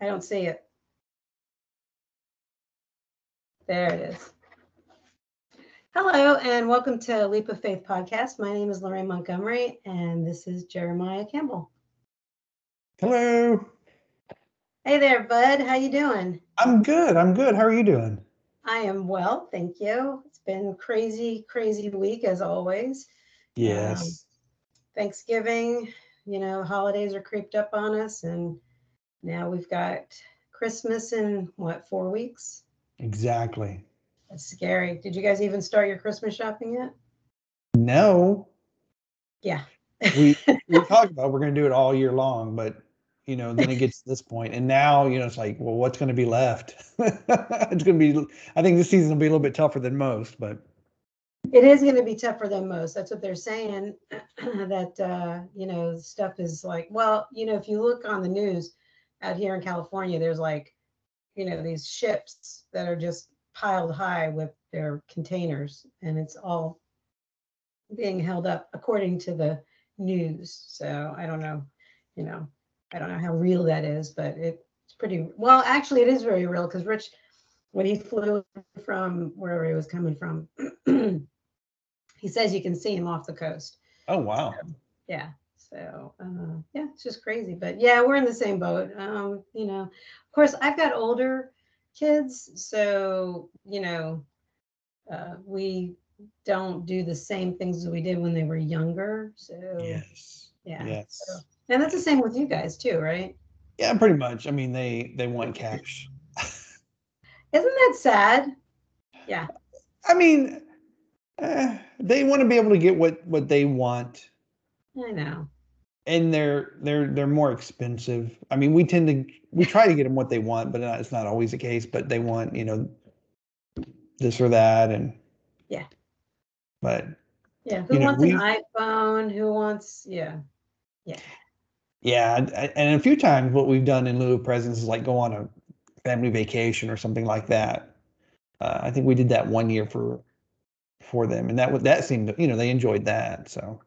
I don't see it. There it is. Hello, and welcome to Leap of Faith podcast. My name is Lorraine Montgomery, and this is Jeremiah Campbell. Hello. Hey there, bud. How you doing? I'm good. I'm good. How are you doing? I am well, thank you. It's been crazy, crazy week as always. Yes. Um, Thanksgiving, you know, holidays are creeped up on us, and now we've got Christmas in what four weeks? exactly. That's scary. Did you guys even start your Christmas shopping yet? No, Yeah. we we talked about we're going to do it all year long, but you know, then it gets to this point, and now you know it's like, well, what's going to be left? it's going to be. I think this season will be a little bit tougher than most, but It is going to be tougher than most. That's what they're saying. that uh, you know, stuff is like, well, you know, if you look on the news out here in California, there's like, you know, these ships that are just piled high with their containers, and it's all being held up according to the news. So I don't know, you know, I don't know how real that is, but it's pretty well. Actually, it is very real because Rich, when he flew from wherever he was coming from. he says you can see him off the coast. oh wow, Yeah. So uh, yeah, it's just crazy. But yeah, we're in the same boat. Um, you know, of course, I've got older kids, so you know, uh, we don't do the same things as we did when they were younger. So yes, yeah. yes, So- and that's the same with you guys too, right? yeah, pretty much. I mean, they they want cash. Isn't that sad? Yeah. I mean, eh, they want to be able to get what what they want. I know. And they're they're they're more expensive. I mean, we tend to we try to get them what they want, but it's not always the case. But they want you know this or that, and Yeah. But Yeah. Who You know, wants we- an iPhone? Who wants? Yeah. yeah, and- and a few times what we've done in lieu of presents is like go on a family vacation or something like that. Uh, I think we did that one year for for them, and that would that seemed you know they enjoyed that. So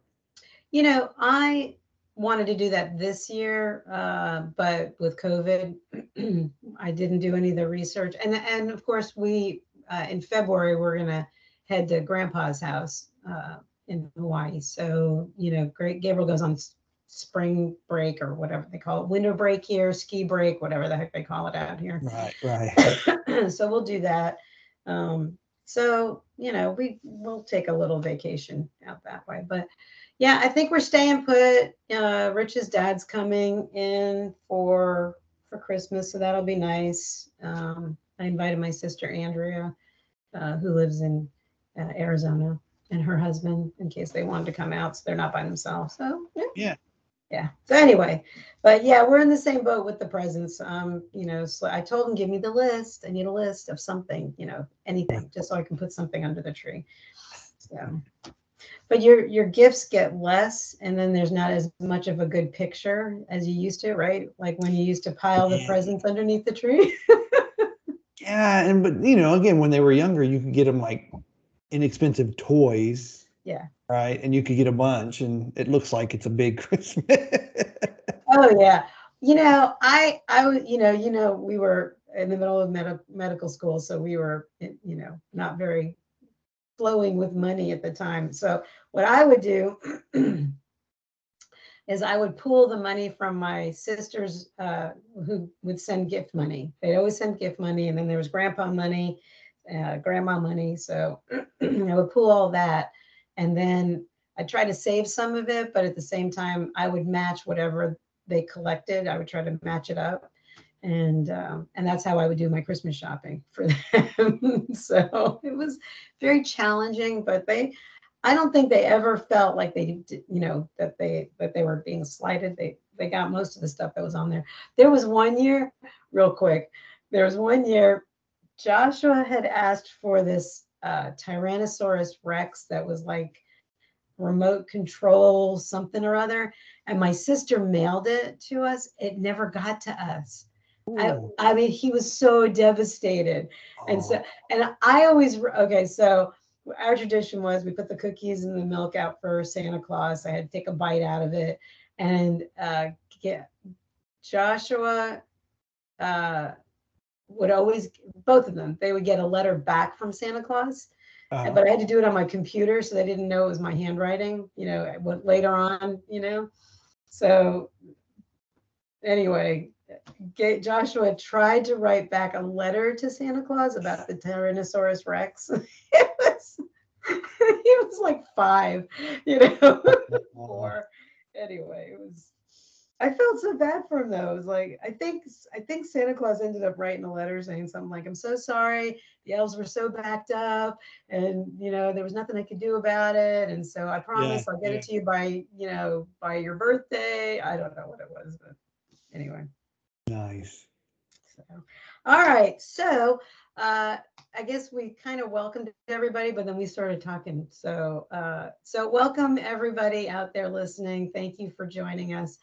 You know, I wanted to do that this year, uh, but with COVID, I didn't do any of the research. And and of course, we uh, in February we're gonna head to Grandpa's house uh, in Hawaii. So you know, Great Gabriel goes on spring break or whatever they call it, winter break here, ski break, whatever the heck they call it out here. right, right. so we'll do that. Um, so you know, we will take a little vacation out that way. But yeah, I think we're staying put. Uh, Rich's dad's coming in for for Christmas, so that'll be nice. Um, I invited my sister Andrea, uh, who lives in uh, Arizona, and her husband in case they wanted to come out, so they're not by themselves. So yeah. Yeah. Yeah. So anyway, but yeah, we're in the same boat with the presents. Um, you know, so I told him, give me the list. I need a list of something, you know, anything, just so I can put something under the tree. So, but your your gifts get less, and then there's not as much of a good picture as you used to, right? Like when you used to pile the Yeah. presents underneath the tree. Yeah, and but you know, again, when they were younger, you could get them like inexpensive toys. Yeah. Right, and you could get a bunch, and it looks like it's a big Christmas. Oh yeah. You know, I I you know, you know, we were in the middle of med- medical school, so we were, you know, not very flowing with money at the time. So what I would do is I would pool the money from my sisters uh, who would send gift money. They'd always send gift money, and then there was grandpa money, uh, grandma money. So I would pool all that, and then I try to save some of it, but at the same time, I would match whatever they collected. I would try to match it up, and um, and that's how I would do my Christmas shopping for them. so it was very challenging, but they, I don't think they ever felt like they, you know, that they that they were being slighted. They they got most of the stuff that was on there. There was one year, real quick. There was one year, Joshua had asked for this uh, Tyrannosaurus Rex that was like remote control something or other and my sister mailed it to us it never got to us I, I mean he was so devastated. And so and i always okay so our tradition was we put the cookies and the milk out for santa claus. I had to take a bite out of it. And uh get joshua uh, would always, both of them, they would get a letter back from Santa Claus. Uh, But I had to do it on my computer, so they didn't know it was my handwriting, you know, what later on, you know. So anyway, Joshua tried to write back a letter to Santa Claus about the Tyrannosaurus Rex. it was, he was like five, you know, four. Anyway, it was. I felt so bad for him though. It was like I think I think Santa Claus ended up writing a letter saying something like, "I'm so sorry. The elves were so backed up, and you know there was nothing I could do about it. And so I promise I'll get yeah. it to you by you know by your birthday. I don't know what it was, but anyway. Nice. So, all right. So, uh, I guess we kind of welcomed everybody, but then we started talking. So, uh, so welcome everybody out there listening. Thank you for joining us.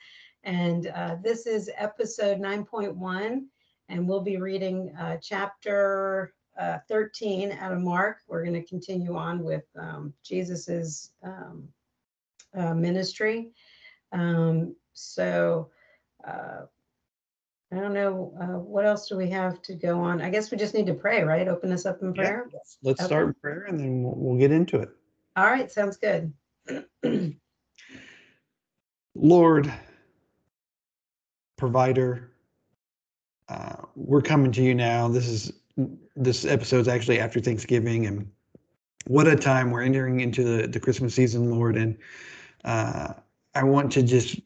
And uh, this is episode 9.1, and we'll be reading uh, chapter uh, 13 out of Mark. We're going to continue on with um, Jesus's um, uh, ministry. Um, so, I don't know, uh, what else do we have to go on? I guess we just need to pray, right? Open us up in Yeah, prayer. let's, let's Okay. start in prayer and then we'll, we'll get into it. All right, sounds good. Lord, provider, uh, we're coming to you now. This is this episode's actually after Thanksgiving, and what a time we're entering into the, the Christmas season, Lord. And uh, I want to just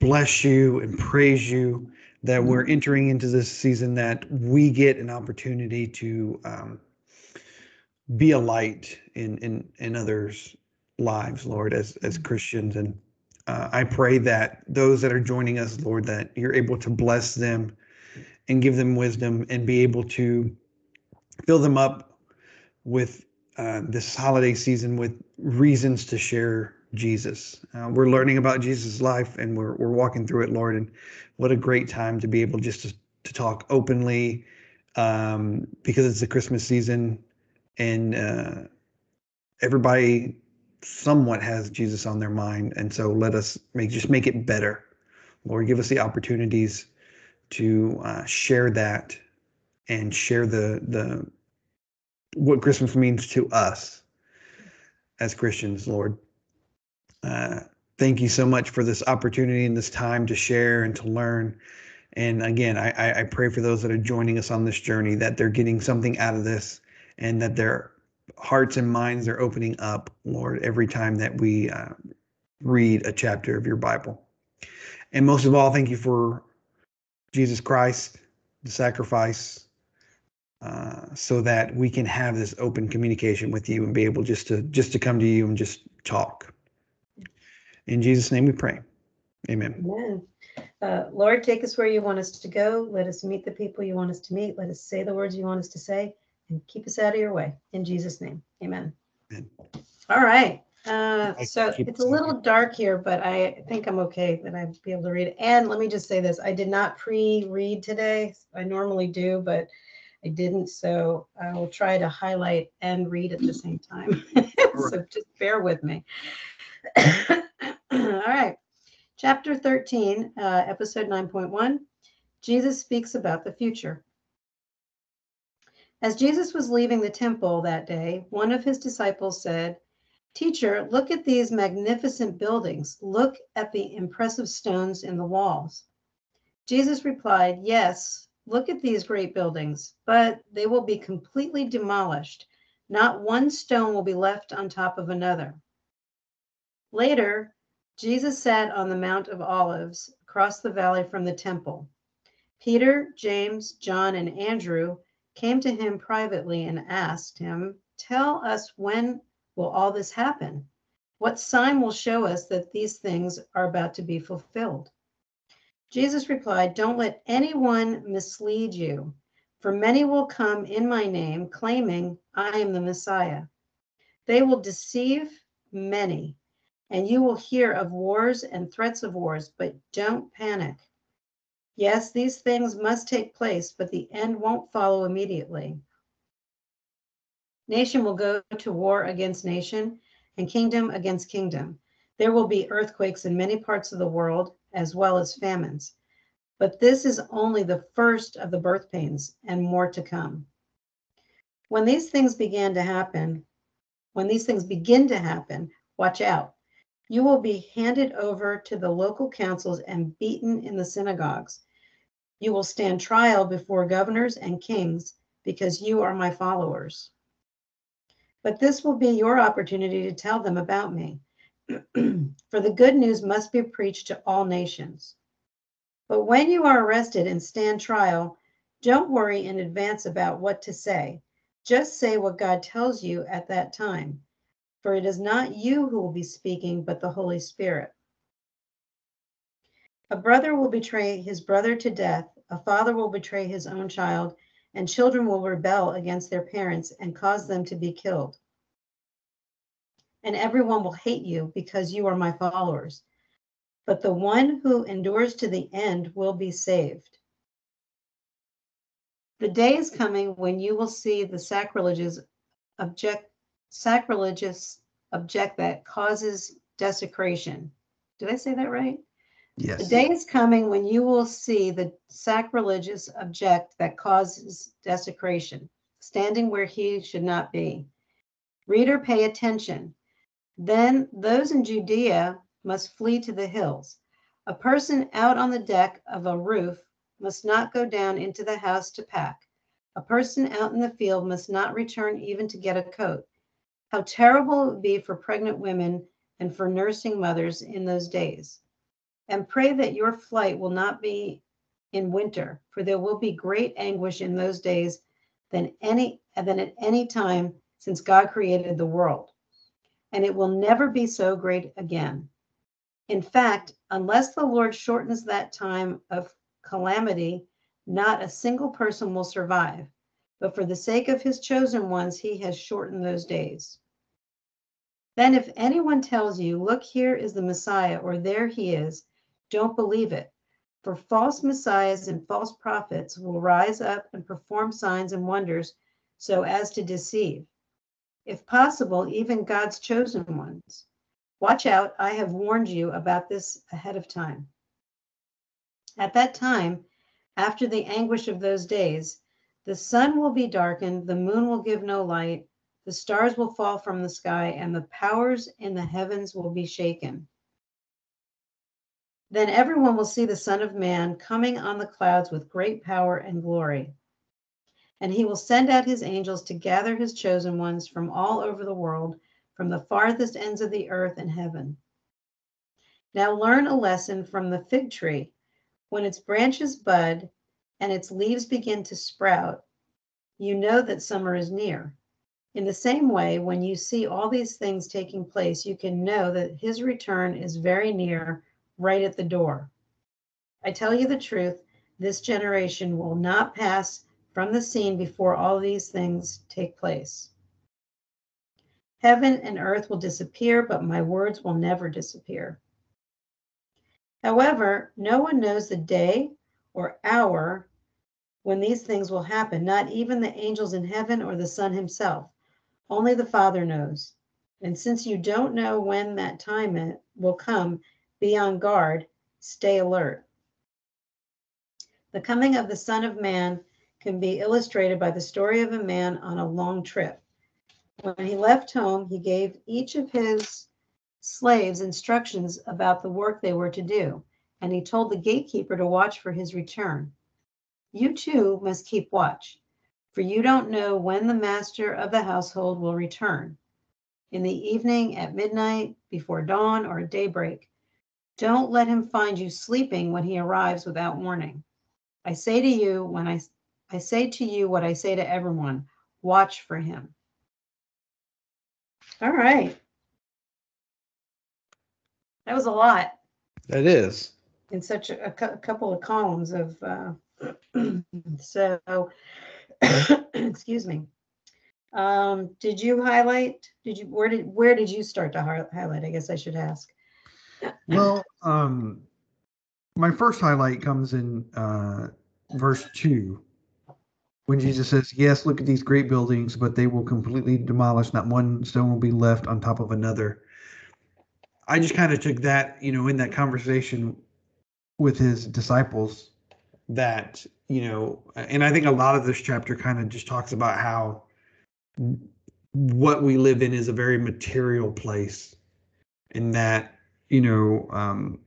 bless you and praise you that we're entering into this season that we get an opportunity to um, be a light in in in others' lives, Lord, as as Christians. And uh, I pray that those that are joining us, Lord, that you're able to bless them and give them wisdom and be able to fill them up with uh, this holiday season with reasons to share Jesus. Uh, we're learning about Jesus' life and we're, we're walking through it, Lord. And what a great time to be able just to, to talk openly um, because it's the Christmas season and uh, everybody somewhat has Jesus on their mind. And so let us make just make it better. Lord, give us the opportunities to uh, share that and share the the what Christmas means to us as Christians, Lord. Uh, thank you so much for this opportunity and this time to share and to learn. And again, I, I, pray for those that are joining us on this journey that they're getting something out of this and that their hearts and minds are opening up, Lord, every time that we uh, read a chapter of your Bible. And most of all, thank you for Jesus Christ, the sacrifice, uh, so that we can have this open communication with you and be able just to just to come to you and just talk. In Jesus' name we pray. Amen. Amen. Uh, Lord, take us where you want us to go. Let us meet the people you want us to meet. Let us say the words you want us to say and keep us out of your way. In Jesus' name, amen. Amen. All right. Uh, so it's a little dark here, but I think I'm okay that I'd be able to read it. And let me just say this I did not pre read today. I normally do, but I didn't. So I will try to highlight and read at the same time. so just bear with me. All right. Chapter 13, uh, episode 9.1 Jesus speaks about the future. As Jesus was leaving the temple that day, one of his disciples said, Teacher, look at these magnificent buildings. Look at the impressive stones in the walls. Jesus replied, Yes, look at these great buildings, but they will be completely demolished. Not one stone will be left on top of another. Later, Jesus sat on the Mount of Olives across the valley from the temple. Peter, James, John, and Andrew came to him privately and asked him, Tell us when will all this happen? What sign will show us that these things are about to be fulfilled? Jesus replied, Don't let anyone mislead you, for many will come in my name, claiming, I am the Messiah. They will deceive many, and you will hear of wars and threats of wars, but don't panic. Yes, these things must take place, but the end won't follow immediately. Nation will go to war against nation, and kingdom against kingdom. There will be earthquakes in many parts of the world, as well as famines. But this is only the first of the birth pains and more to come. When these things began to happen, when these things begin to happen, watch out. You will be handed over to the local councils and beaten in the synagogues. You will stand trial before governors and kings because you are my followers. But this will be your opportunity to tell them about me. For the good news must be preached to all nations. But when you are arrested and stand trial, don't worry in advance about what to say. Just say what God tells you at that time. For it is not you who will be speaking, but the Holy Spirit. A brother will betray his brother to death, a father will betray his own child, and children will rebel against their parents and cause them to be killed. And everyone will hate you because you are my followers. But the one who endures to the end will be saved. The day is coming when you will see the sacrileges object sacrilegious object that causes desecration. Did I say that right? Yes. The day is coming when you will see the sacrilegious object that causes desecration, standing where he should not be. Reader, pay attention. Then those in Judea must flee to the hills. A person out on the deck of a roof must not go down into the house to pack. A person out in the field must not return even to get a coat. How terrible it would be for pregnant women and for nursing mothers in those days. And pray that your flight will not be in winter, for there will be great anguish in those days than any than at any time since God created the world. And it will never be so great again. In fact, unless the Lord shortens that time of calamity, not a single person will survive. But for the sake of his chosen ones, he has shortened those days. Then, if anyone tells you, Look, here is the Messiah, or there he is, don't believe it. For false messiahs and false prophets will rise up and perform signs and wonders so as to deceive, if possible, even God's chosen ones. Watch out, I have warned you about this ahead of time. At that time, after the anguish of those days, the sun will be darkened, the moon will give no light, the stars will fall from the sky, and the powers in the heavens will be shaken. Then everyone will see the Son of Man coming on the clouds with great power and glory. And he will send out his angels to gather his chosen ones from all over the world, from the farthest ends of the earth and heaven. Now learn a lesson from the fig tree. When its branches bud and its leaves begin to sprout, you know that summer is near. In the same way, when you see all these things taking place, you can know that his return is very near, right at the door. I tell you the truth, this generation will not pass from the scene before all these things take place. Heaven and earth will disappear, but my words will never disappear. However, no one knows the day or hour when these things will happen, not even the angels in heaven or the Son himself. Only the Father knows. And since you don't know when that time will come, be on guard, stay alert. The coming of the Son of Man can be illustrated by the story of a man on a long trip. When he left home, he gave each of his slaves instructions about the work they were to do, and he told the gatekeeper to watch for his return. You too must keep watch, for you don't know when the master of the household will return in the evening, at midnight, before dawn, or at daybreak. Don't let him find you sleeping when he arrives without warning. I say to you, when I, I say to you what I say to everyone, watch for him. All right. That was a lot That is. in such a, a couple of columns of, uh, so, excuse me. Um, did you highlight, did you, where did, where did you start to hi- highlight? I guess I should ask. Well, um, my first highlight comes in uh, verse 2 when Jesus says, Yes, look at these great buildings, but they will completely demolish. Not one stone will be left on top of another. I just kind of took that, you know, in that conversation with his disciples that you know and i think a lot of this chapter kind of just talks about how what we live in is a very material place and that you know um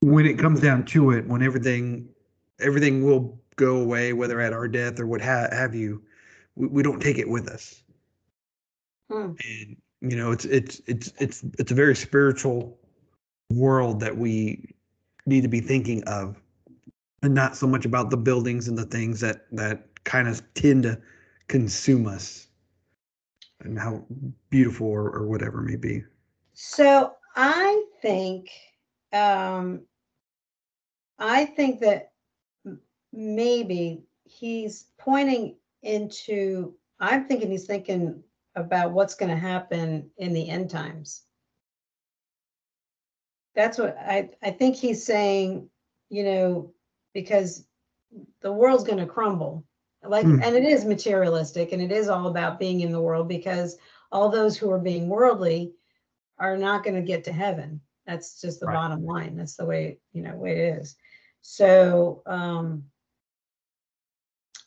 when it comes down to it when everything everything will go away whether at our death or what ha- have you we, we don't take it with us Hmm. and you know it's it's it's it's it's a very spiritual world that we need to be thinking of and not so much about the buildings and the things that that kind of tend to consume us and how beautiful or, or whatever may be So I think, um, I think that maybe he's pointing into, I'm thinking he's thinking about what's going to happen in the end times. That's what I, I think he's saying, you know, because the world's going to crumble. Like, Hmm. and it is materialistic and it is all about being in the world because all those who are being worldly are not going to get to heaven. That's just the Right. bottom line. That's the way, you know, way it is. So um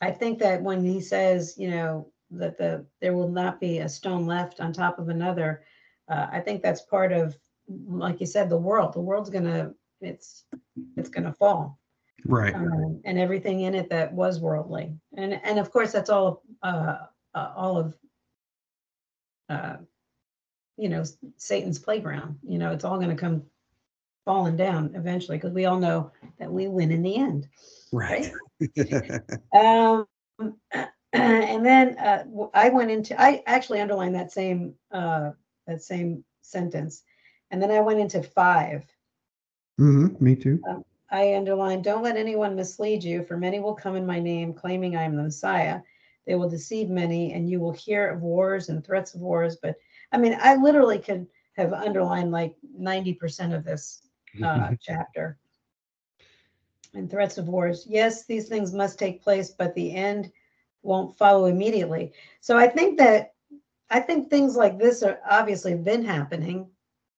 I think that when he says, you know, that the there will not be a stone left on top of another, uh, I think that's part of, like you said, the world. The world's gonna, it's it's gonna fall right um, and everything in it that was worldly. And and of course that's all uh, uh all of uh you know Satan's playground. You know, it's all going to come falling down eventually because we all know that we win in the end. right Um and then uh I went into I actually underlined that same uh that same sentence. And then I went into 5 hmm me too I underline, don't let anyone mislead you, for many will come in my name, claiming I am the Messiah. They will deceive many, and you will hear of wars and threats of wars. But I mean, I literally could have underlined like 90% of this uh, chapter. And threats of wars. Yes, these things must take place, but the end won't follow immediately. So I think that I think things like this are obviously been happening.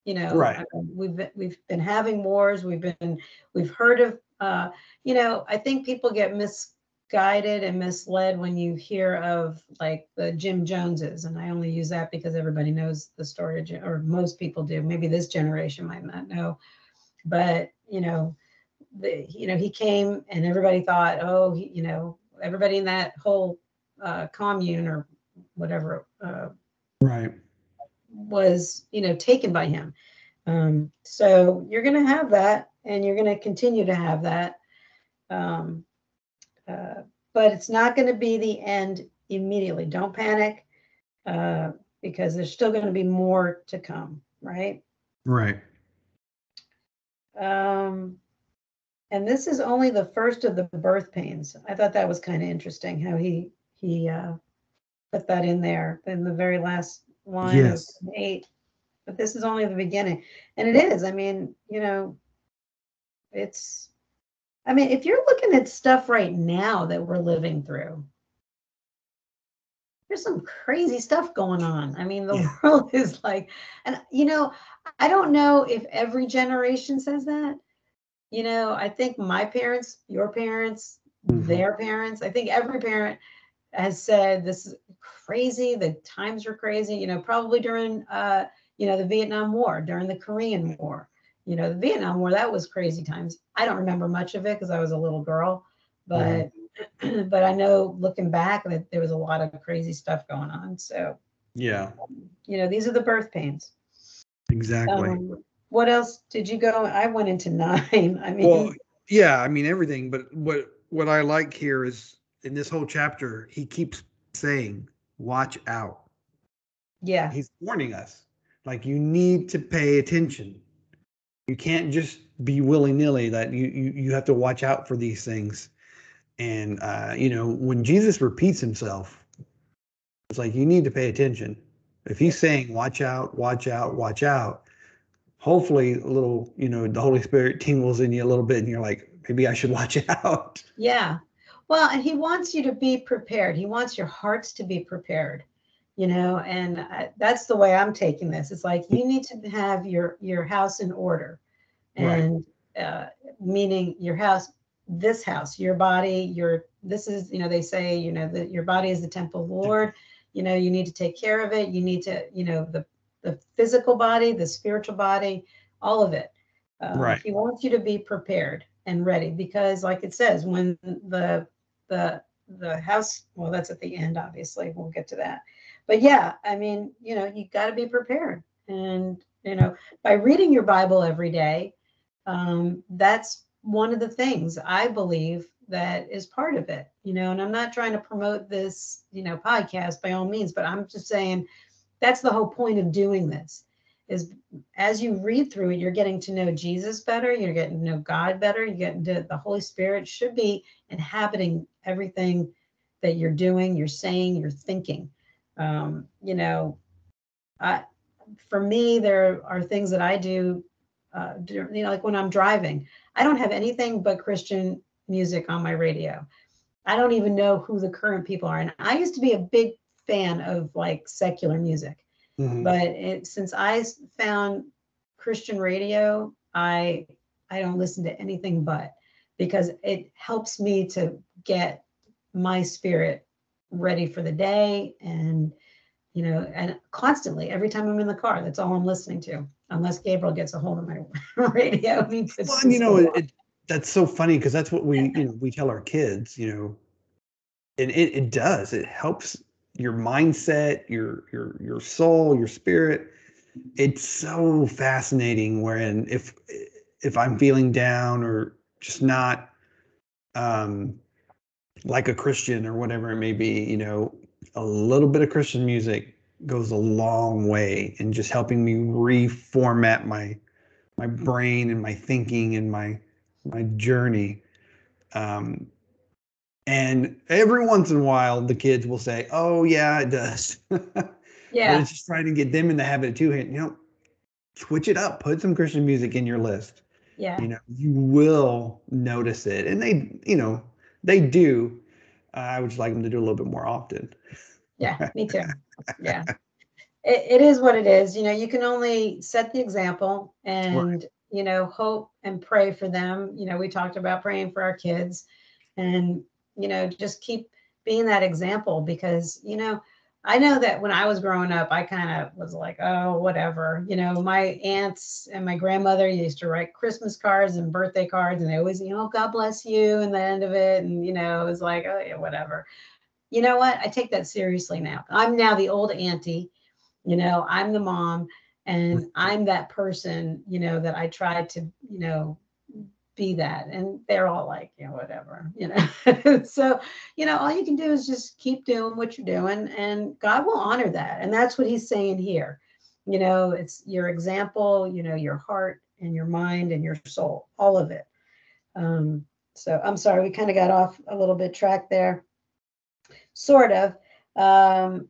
You know, Right. I mean, we've been, we've been having wars. We've been we've heard of. Uh, you know, I think people get misguided and misled when you hear of like the Jim Joneses, and I only use that because everybody knows the story, of Jim- or most people do. Maybe this generation might not know, but you know, the you know he came and everybody thought, oh, he, you know, everybody in that whole uh, commune or whatever uh, right was you know taken by him. Um, so you're going to have that and you're going to continue to have that. Um, uh, but it's not going to be the end immediately. Don't panic uh, because there's still going to be more to come right? Right. Um, and this is only the first of the birth pains. I thought that was kind of interesting how he he uh, put that in there in the very last line Yes. eight but this is only the beginning and it is i mean you know it's i mean if you're looking at stuff right now that we're living through there's some crazy stuff going on i mean the Yeah. world is like and you know i don't know if every generation says that you know i think my parents your parents Mhm. their parents i think every parent has said this is crazy. The times are crazy. You know probably during uh you know the vietnam war during the korean war. You know the vietnam war that was crazy times. I don't remember much of it because i was a little girl but but i know looking back that there was a lot of crazy stuff going on so. Yeah. You know these are the birth pains. Exactly. Um, what else did you go i went into nine. I mean. Well yeah i mean everything but what what i like here is in this whole chapter he keeps saying watch out. Yeah. He's warning us like you need to pay attention. You can't just be willy-nilly that you you, you have to watch out for these things. And uh you know when jesus repeats himself it's like you need to pay attention. If he's saying watch out watch out watch out hopefully a little you know the holy spirit tingles in you a little bit and you're like maybe i should watch out. Yeah. Well, and he wants you to be prepared. He wants your hearts to be prepared, you know, and I, that's the way I'm taking this. It's like you need to have your your house in order, Right. and uh, meaning your house this house, your body, your this is, you know, they say, you know, that your body is the temple of the Lord. You know, you need to take care of it. You need to, you know, the the physical body, the spiritual body, all of it. Um, Right. He wants you to be prepared and ready because, like it says, when the the the house, well, that's at the end, obviously. We'll get to that. But yeah, I mean, you know, you got to be prepared. And, you know, by reading your Bible every day, um, that's one of the things I believe that is part of it, you know, and I'm not trying to promote this, you know, podcast by all means, but I'm just saying that's the whole point of doing this is as you read through it, you're getting to know Jesus better, you're getting to know God better, you get to the Holy Spirit should be inhabiting everything that you're doing, you're saying, you're thinking. Um, you know, I for me, there are things that I do, uh, you know, like when I'm driving, I don't have anything but Christian music on my radio. I don't even know who the current people are. And I used to be a big fan of like secular music Mhm. but it, since I found Christian radio, I I don't listen to anything but because it helps me to get my spirit ready for the day and you know and constantly every time I'm in the car that's all I'm listening to unless Gabriel gets a hold of my radio Well, you know, it, it, that's so funny because that's what we, you know, we tell our kids, you know, and it, it does. It helps your mindset, your your your soul, your spirit. It's so fascinating. Wherein if if I'm feeling down or just not um like a Christian or whatever it may be, you know, a little bit of Christian music goes a long way in just helping me reformat my my brain and my thinking and my my journey. Um, and every once in a while, the kids will say, "Oh yeah, it does." but yeah it's just trying to get them in the habit too. You know, switch it up. Put some Christian music in your list. yeah You know, you will notice it, and they, you know, they do. I would just like them to do a little bit more often. Yeah, me too. Yeah. It, it is what it is. You know, you can only set the example and, you know, hope and pray for them. You know, we talked about praying for our kids and, you know, just keep being that example because, you know, I know that when I was growing up, I kind of was like, oh, whatever. You know, my aunts and my grandmother used to write Christmas cards and birthday cards, and they always, you know, God bless you, and the end of it. And, you know, it was like, oh, yeah, whatever you know what? I take that seriously now. I'm now the old auntie, you know, I'm the mom and I'm that person, you know, that I try to, you know, be that. And they're all like, you know, whatever, you know. so, you know, all you can do is just keep doing what you're doing and God will honor that. And that's what he's saying here. You know, it's your example, you know, your heart and your mind and your soul, all of it. Um, so I'm sorry, we kind of got off a little bit track there sort of um,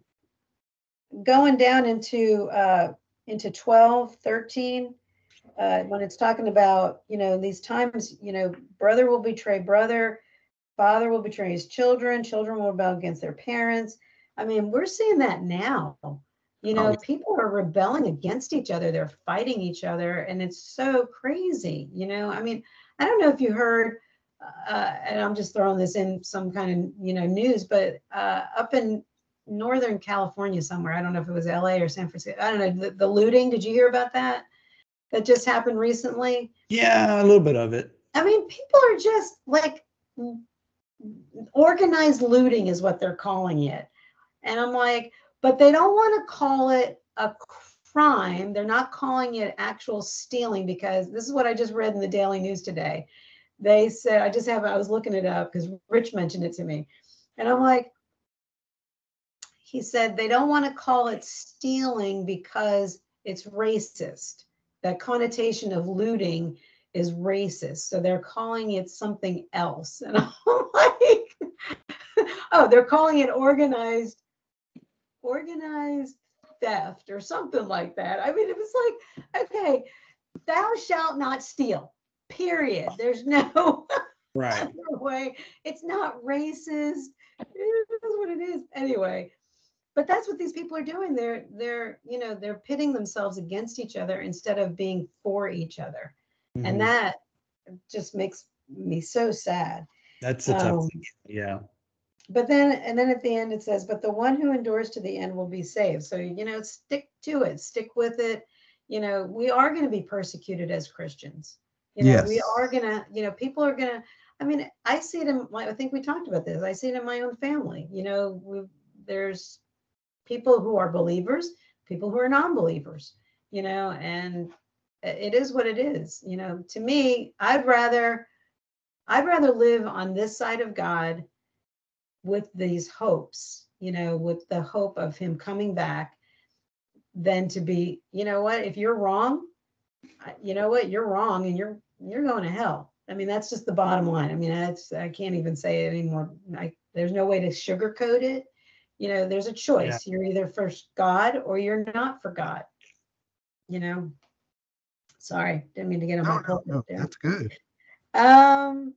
going down into uh, into 12 13 uh, when it's talking about you know these times you know brother will betray brother father will betray his children children will rebel against their parents i mean we're seeing that now you know yeah. people are rebelling against each other they're fighting each other and it's so crazy you know i mean i don't know if you heard uh, and I'm just throwing this in some kind of you know news, but uh, up in Northern California somewhere, I don't know if it was LA or San Francisco. I don't know the, the looting. Did you hear about that? That just happened recently. Yeah, a little bit of it. I mean, people are just like organized looting is what they're calling it, and I'm like, but they don't want to call it a crime. They're not calling it actual stealing because this is what I just read in the Daily News today they said i just have i was looking it up because rich mentioned it to me and i'm like he said they don't want to call it stealing because it's racist that connotation of looting is racist so they're calling it something else and i'm like oh they're calling it organized organized theft or something like that i mean it was like okay thou shalt not steal period. There's no Right. way. It's not racist. It is what it is. Anyway, but that's what these people are doing. They're they're you know they're pitting themselves against each other instead of being for each other, Mhm. and that just makes me so sad. That's a tough Um, thing. Yeah. But then, and then at the end it says, but the one who endures to the end will be saved. So, you know, stick to it, stick with it. You know, we are going to be persecuted as Christians. You know, we are going to, you know, people are going to, I mean, I see it in my, I think we talked about this. I see it in my own family. You know, we, there's people who are believers, people who are non-believers, you know, and it is what it is. You know, to me, I'd rather, I'd rather live on this side of God with these hopes, you know, with the hope of him coming back, than to be, you know what, if you're wrong, you know what, you're wrong and you're you're going to hell. I mean, that's just the bottom line. I mean, that's I can't even say it anymore. I, there's no way to sugarcoat it. You know, there's a choice. You're either for God or you're not for God. You know. Sorry, didn't mean to get on my No, no, that's good. Um,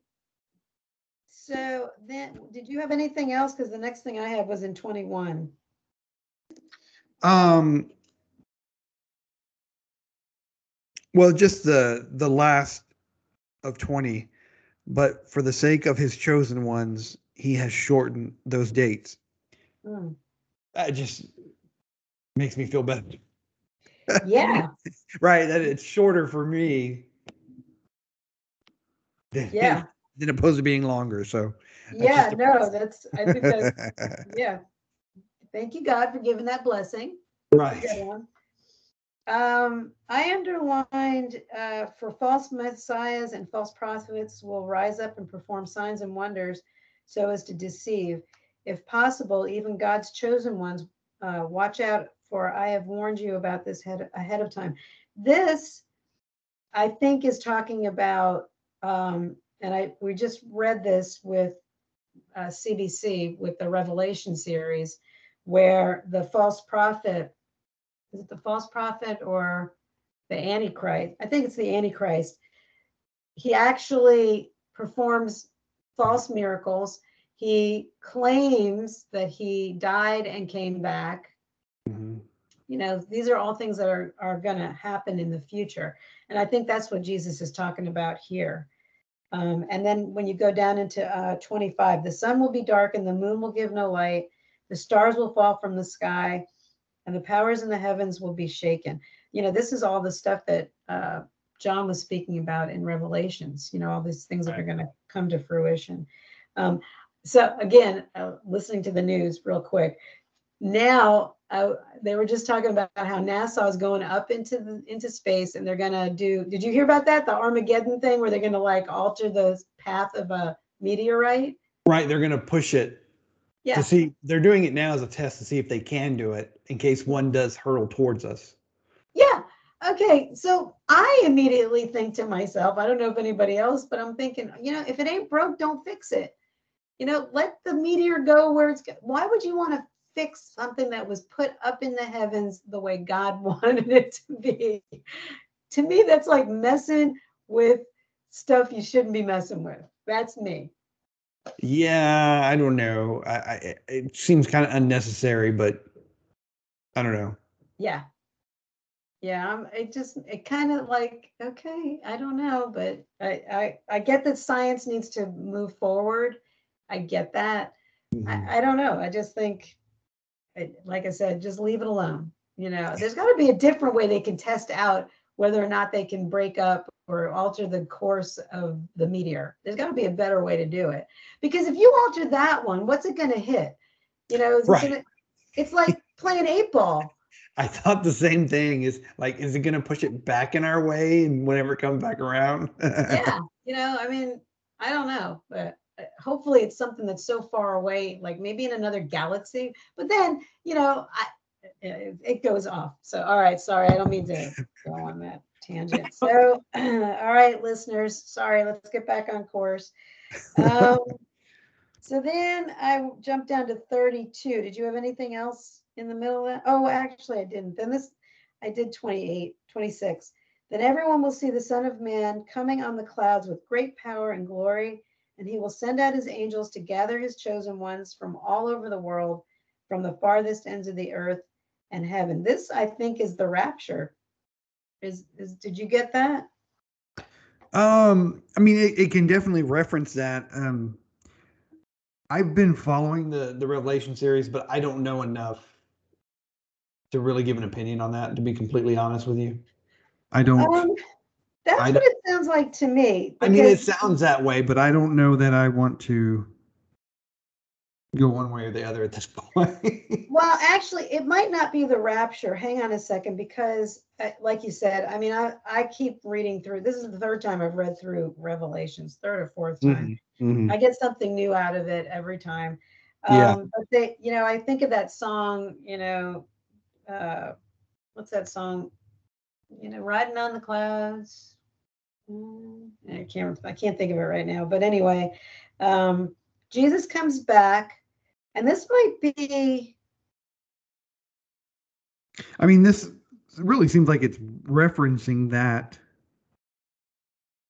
so then, did you have anything else? Because the next thing I had was in twenty-one. Um. Well, just the the last of twenty, but for the sake of his chosen ones, he has shortened those dates. Hmm. That just makes me feel better. Yeah, Right, that it's shorter for me. Than, yeah, than opposed to being longer. So yeah, no, that's, I think that's, yeah. Thank you, God, for giving that blessing. right. One. Um, I underlined, uh, for false messiahs and false prophets will rise up and perform signs and wonders so as to deceive. If possible, even God's chosen ones, uh, watch out for I have warned you about this head, ahead of time. This, I think, is talking about, um, and I, we just read this with uh, CBC with the Revelation series, where the false prophet is it the false prophet or the antichrist i think it's the antichrist he actually performs false miracles he claims that he died and came back. Mhm. you know these are all things that are are going to happen in the future. And i think that's what jesus is talking about here. Um, and then when you go down into uh, 25 the sun will be dark and the moon will give no light. The stars will fall from the sky and the powers in the heavens will be shaken. You know this is all the stuff that uh, john was speaking about in revelations you know all these things that are going to come to fruition. Um, so again uh, listening to the news real quick now uh, they were just talking about how NASA is going up into the into space and they're gonna do. Did you hear about that? The Armageddon thing where they're gonna like alter the path of a meteorite. Right, they're gonna push it Yeah, to see. They're doing it now as a test to see if they can do it in case one does hurtle towards us. yeah. Okay, so I immediately think to myself, I don't know if anybody else, but I'm thinking, you know, if it ain't broke, don't fix it. You know, let the meteor go where it's. go- Why would you want to fix something that was put up in the heavens the way God wanted it to be? To me, that's like messing with stuff you shouldn't be messing with. That's me. Yeah, I don't know. I, I it seems kind of unnecessary, but I don't know. Yeah. Yeah, I'm, it just, it kind of like, okay, I don't know, but I, I, I get that science needs to move forward. I get that. Mhm. I, I don't know. I just think, like I said, just leave it alone. You know, there's got to be a different way they can test out whether or not they can break up or alter the course of the meteor. There's got to be a better way to do it. Because if you alter that one, what's it going to hit? You know, is it Right. gonna, it's like playing eight ball. I thought the same thing. Is like, is it gonna push it back in our way and whenever it comes back around? yeah you know i mean i don't know but Uh, hopefully it's something that's so far away like maybe in another galaxy but then you know i it, it goes off. So all right sorry i don't mean to go on that tangent. So all right listeners sorry let's get back on course. Um, so then i jumped down to 32 did you have anything else in the middle of oh actually i didn't. Then this i did 28 26 then everyone will see the Son of Man coming on the clouds with great power and glory, and he will send out his angels to gather his chosen ones from all over the world, from the farthest ends of the earth and heaven. This, I think, is the rapture. Is, is did you get that? Um, I mean, it, it can definitely reference that. Um, I've been following the the Revelation series, but I don't know enough to really give an opinion on that. To be completely honest with you, I don't. Um, that's I what it sounds like to me. I mean, it sounds that way, but I don't know that I want to go one way or the other at this point. Well, actually, it might not be the rapture. Hang on a second, because uh, like you said, I mean, I, I keep reading through, this is the third time I've read through Revelations, third or fourth time. Mhm. I get something new out of it every time. Yeah. Um, but they, you know, I think of that song, you know, uh, what's that song? You know, riding on the clouds. Mm, I can't, I can't think of it right now. But anyway, um, Jesus comes back, and this might be, I mean, this really seems like it's referencing that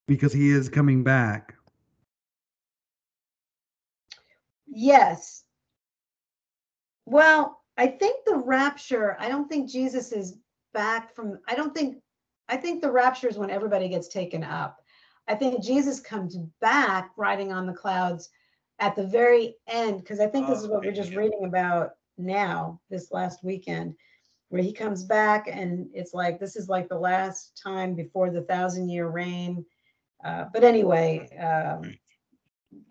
because he is coming back. yes. Well, I think the rapture, I don't think Jesus is back from, I don't think, I think the rapture is when everybody gets taken up. I think Jesus comes back riding on the clouds at the very end, because I think this is what we're just reading about now, this last weekend, where he comes back and it's like, this is like the last time before the thousand year reign. Uh, but anyway, um,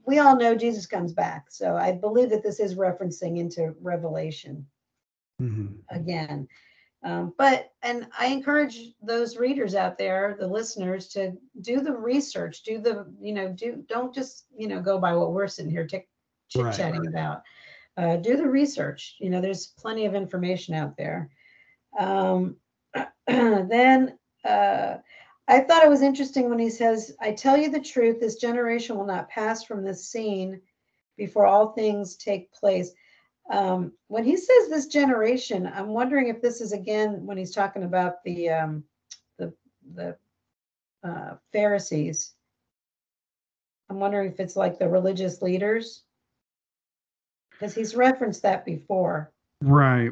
we all know Jesus comes back. So I believe that this is referencing into Revelation Mhm. again. Um, but, and I encourage those readers out there, the listeners, to do the research, do the, you know, do, don't just, you know, go by what we're sitting here chit Right, chatting about. Uh, do the research. You know, there's plenty of information out there. Um, then uh, I thought it was interesting when he says, I tell you the truth, this generation will not pass from this scene before all things take place. Um, when he says this generation, I'm wondering if this is again when he's talking about the um, the the uh, Pharisees. I'm wondering if it's like the religious leaders, because he's referenced that before. Right.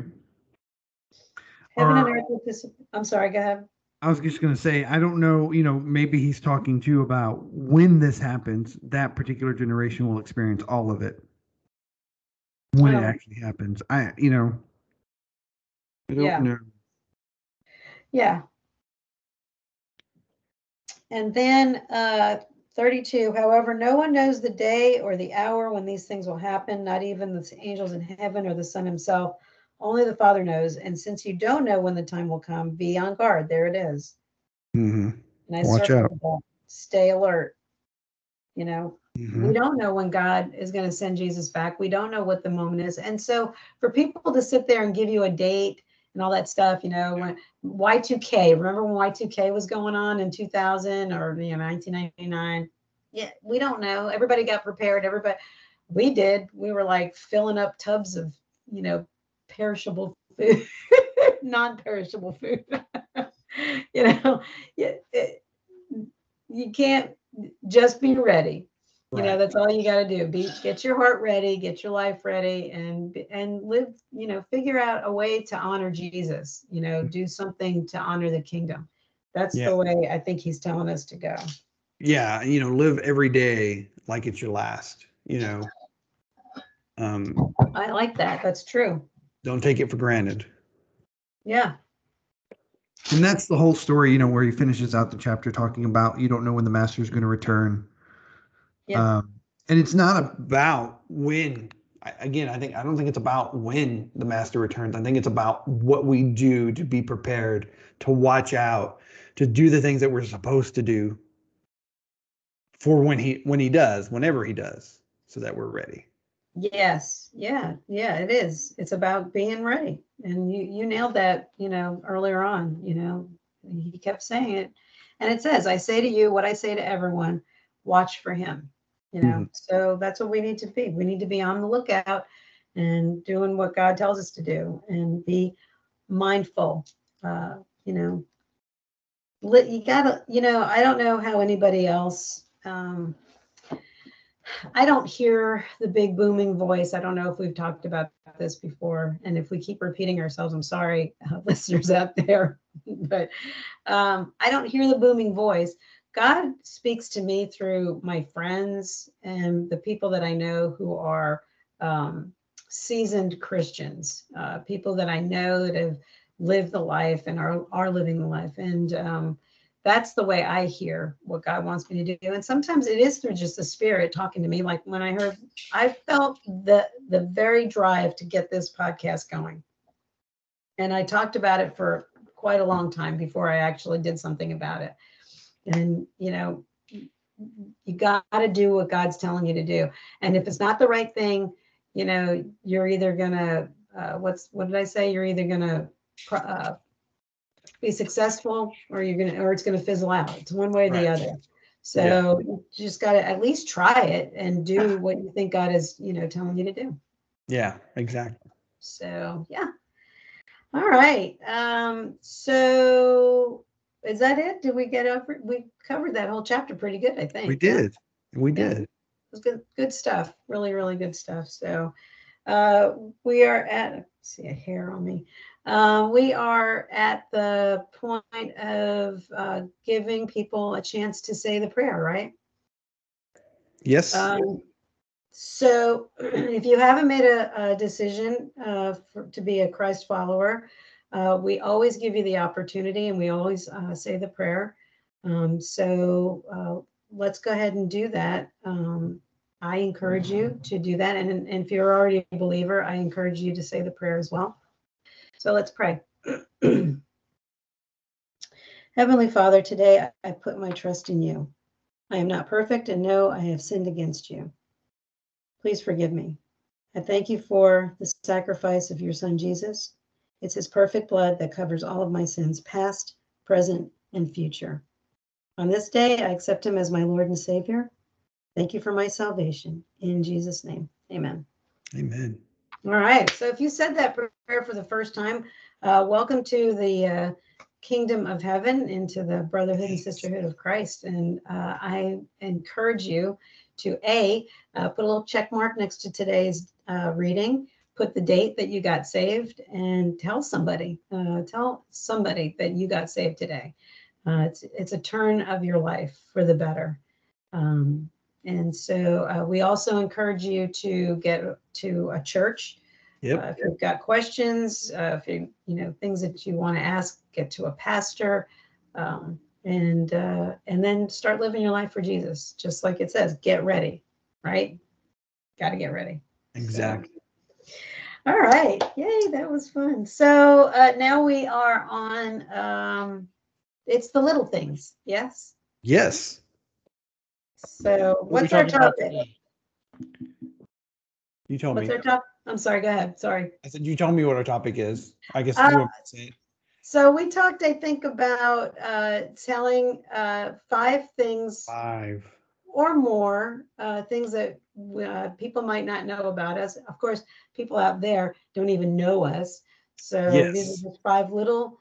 Heaven and earth dis- I'm sorry, go ahead. I was just going to say, I don't know, you know, maybe he's talking to you about when this happens, that particular generation will experience all of it. When it actually happens. I, you know, I don't Yeah. know. Yeah. And then uh, 32, however, no one knows the day or the hour when these things will happen, not even the angels in heaven or the Son himself. Only the Father knows. And since you don't know when the time will come, be on guard. There it is. Mm-hmm. Watch out. Stay alert. You know, Mhm. we don't know when God is going to send Jesus back. We don't know what the moment is. And so for people to sit there and give you a date and all that stuff, you know, when Y2K, remember when Y2K was going on in 2000 or you know 1999? Yeah, we don't know. Everybody got prepared. Everybody we did. We were like filling up tubs of, you know, perishable food, non-perishable food. you know, yeah, it, you can't just be ready you know that's all you got to do be get your heart ready get your life ready and and live you know figure out a way to honor jesus you know do something to honor the kingdom that's Yeah. the way i think he's telling us to go yeah, you know, live every day like it's your last. You know, um, i like that that's true don't take it for granted. yeah And that's the whole story, you know, where he finishes out the chapter talking about you don't know when the master is going to return. Yeah. Um, and it's not About when, I- again, I think I don't think it's about when the master returns. I think it's about what we do to be prepared, to watch out, to do the things that we're supposed to do for when he when he does, whenever he does, so that we're ready. yes. Yeah. Yeah it is. It's about being ready. And you you nailed that you know earlier on you know. He kept saying it. And it says i say to you what i say to everyone watch for him you know? So that's what we need to be. We need to be on the lookout and doing what god tells us to do and be mindful uh you know? You gotta you know i don't know how anybody else um i don't hear the big booming voice. I don't know if we've talked about this before and if we keep repeating ourselves i'm sorry uh, listeners out there but um, i don't hear the booming voice God speaks to me through my friends and the people that I know who are um, seasoned Christians, uh, people that I know that have lived the life and are are living the life, and um, that's the way I hear what God wants me to do. And sometimes it is through just the Spirit talking to me. Like when I heard, I felt the the very drive to get this podcast going, and I talked about it for quite a long time before I actually did something about it. And you know, you got to do what God's telling you to do. And if it's not the right thing, you know, you're either gonna uh, what's what did I say? You're either gonna uh, be successful or you're gonna or it's gonna fizzle out. It's one way or the other. So you just got to at least try it and do what you think God is, you know, telling you to do. Yeah, exactly. So yeah. All right. Um, so is that it? Did we get over? We covered that whole chapter pretty good, I think. We did. We Yeah. did. It was good, good stuff. Really, really good stuff. So uh, we are at, see a hair on me. Uh, we are at the point of uh, giving people a chance to say the prayer, right? Yes. Um, so if you haven't made a, a decision uh, for, to be a Christ follower, uh, we always give you the opportunity and we always uh, say the prayer. Um, so uh, let's go ahead and do that. Um, I encourage you to do that. And, and if you're already a believer, I encourage you to say the prayer as well. So let's pray. Heavenly Father, today I- put my trust in you. I am not perfect and know I have sinned against you. Please forgive me. I thank you for the sacrifice of your son Jesus. It's his perfect blood that covers all of my sins, past, present, and future. On this day, I accept him as my Lord and Savior. Thank you for my salvation. In Jesus' name, amen. Amen. All right. So if you said that prayer for the first time, uh, welcome to the uh, kingdom of heaven, into the brotherhood and sisterhood of Christ. And uh, I encourage you to A, uh, put a little check mark next to today's uh, reading, put the date that you got saved, and tell somebody, uh, tell somebody that you got saved today. Uh, it's, it's a turn of your life for the better. Um, and so uh, we also encourage you to get to a church. Yep. Uh, if you've got questions, uh, if you you know things that you want to ask, get to a pastor, um, and uh, and then start living your life for Jesus. Just like it says, get ready, right? Got to get ready. Exactly. All right, yay, that was fun. So uh, now we are on. Um, it's the little things, yes. Yes. So What what's our topic? today? You told What's me. our top? I'm sorry. Go ahead. Sorry. I said you told me what our topic is. I guess Uh, you want me to say it. So we talked, I think, about uh, telling uh, five things Five. Or more uh, things that uh, people might not know about us. Of course, people out there don't even know us. So these are just five little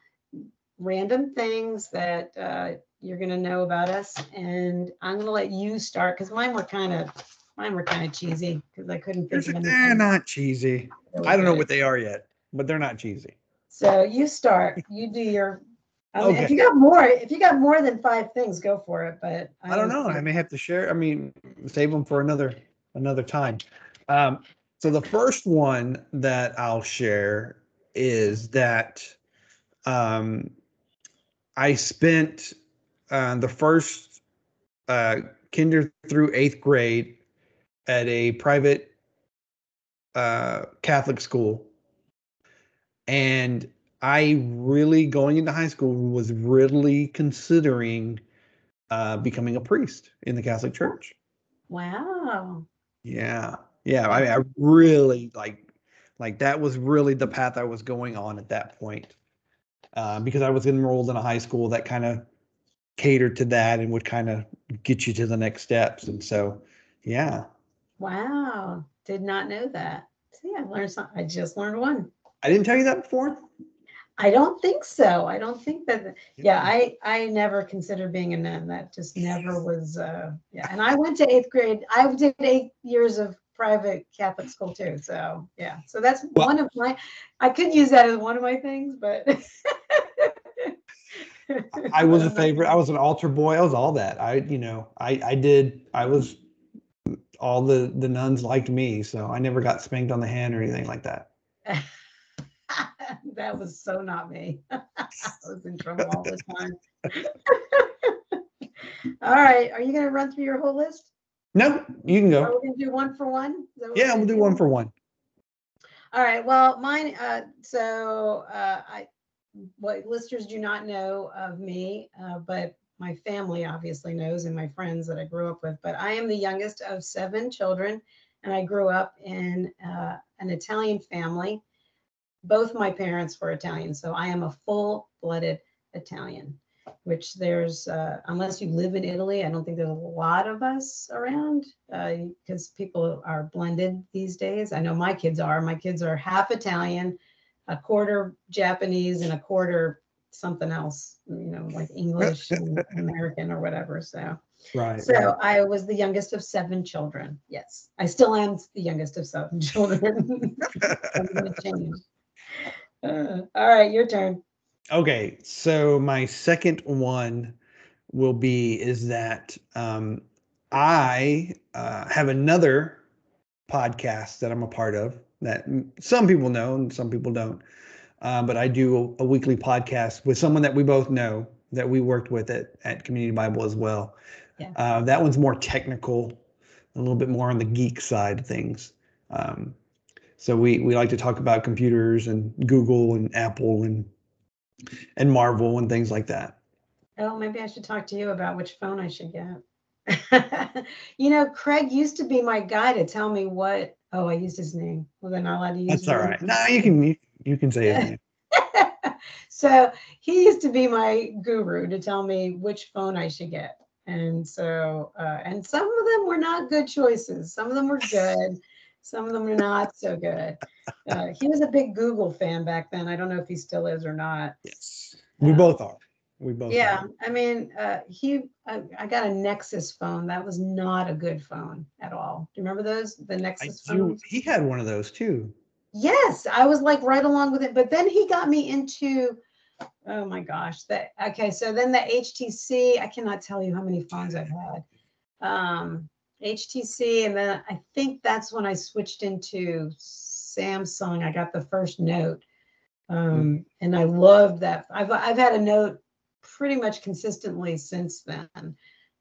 random things that uh, you're going to know about us. And I'm going to let you start because mine were kind of mine were kind of cheesy because I couldn't think of They're anything. not cheesy. I don't know what they are yet, but they're not cheesy. So you start. You do your. I mean, If you got more, if you got more than five things, go for it. But I don't know. I may have to share. I mean, save them for another another time. Um, so the first one that I'll share is that um, I spent uh, the first uh, kinder through eighth grade at a private uh, Catholic school, and I really going into high school was really considering uh, becoming a priest in the Catholic Church. Wow. Yeah, yeah. I, I really like, like that was really the path I was going on at that point, uh, because I was enrolled in a high school that kind of catered to that and would kind of get you to the next steps. And so, yeah, Wow. Did not know that. See, I learned something. I just learned one. I didn't tell you that before. I don't think so. I don't think that. Yeah, I I never considered being a nun. That just never was. uh Yeah, and I went to eighth grade. I did eight years of private Catholic school too. So yeah, so that's Well- one of my. I could use that as one of my things, but I was a favorite. I was an altar boy. I was all that. I, you know, I, I did. I was all the the nuns liked me, so I never got spanked on the hand or anything like that. that was so not me. I was in trouble all the time. all right, are you going to run through your whole list? No, you can Are go. we going to do one for one? Is that what Yeah, we'll do one for one. All right. Well, mine. Uh, so uh, I, what listeners do not know of me, uh, but my family obviously knows, and my friends that I grew up with. But I am the youngest of seven children, and I grew up in uh, an Italian family. Both my parents were Italian, so I am a full-blooded Italian. Which there's, uh, unless you live in Italy, I don't think there's a lot of us around because people are blended these days. I know my kids are. My kids are half Italian, a quarter Japanese, and a quarter something else, you know, like English and American or whatever. So, Right. so I was the youngest of seven children. Yes, I still am the youngest of seven children. I'm gonna change. Uh, all right, your turn. Okay, so my second one will be is that um, I uh, have another podcast that I'm a part of that some people know and some people don't. Uh, but I do a, a weekly podcast with someone that we both know that we worked with at, at Community Bible as well. Yeah. Uh, that one's more technical, a little bit more on the geek side of things. Um, so we we like to talk about computers and Google and Apple and and Marvel and things like that. Oh, maybe I should talk to you about which phone I should get. you know, Craig used to be my guy to tell me what. Oh, I used his name. Was I not allowed to use? That's all his right. name? No, you can you, you can say it. so he used to be my guru to tell me which phone I should get. And so, uh, and some of them were not good choices. Some of them were good. Some of them are not so good. Uh, he was a big Google fan back then. I don't know if he still is or not. Yes, we both are. We both. Yeah, Are. I mean, uh, he, I, I got a Nexus phone. That was not a good phone at all. Do you remember those? The I Nexus do. He had one of those too. Yes, I was like right along with it. But then he got me into, oh my gosh, that okay. So then the HTC, I cannot tell you how many phones I've had. Um, HTC, and then I think that's when I switched into Samsung. I got the first Note, um, and I loved that. I've I've had a Note pretty much consistently since then.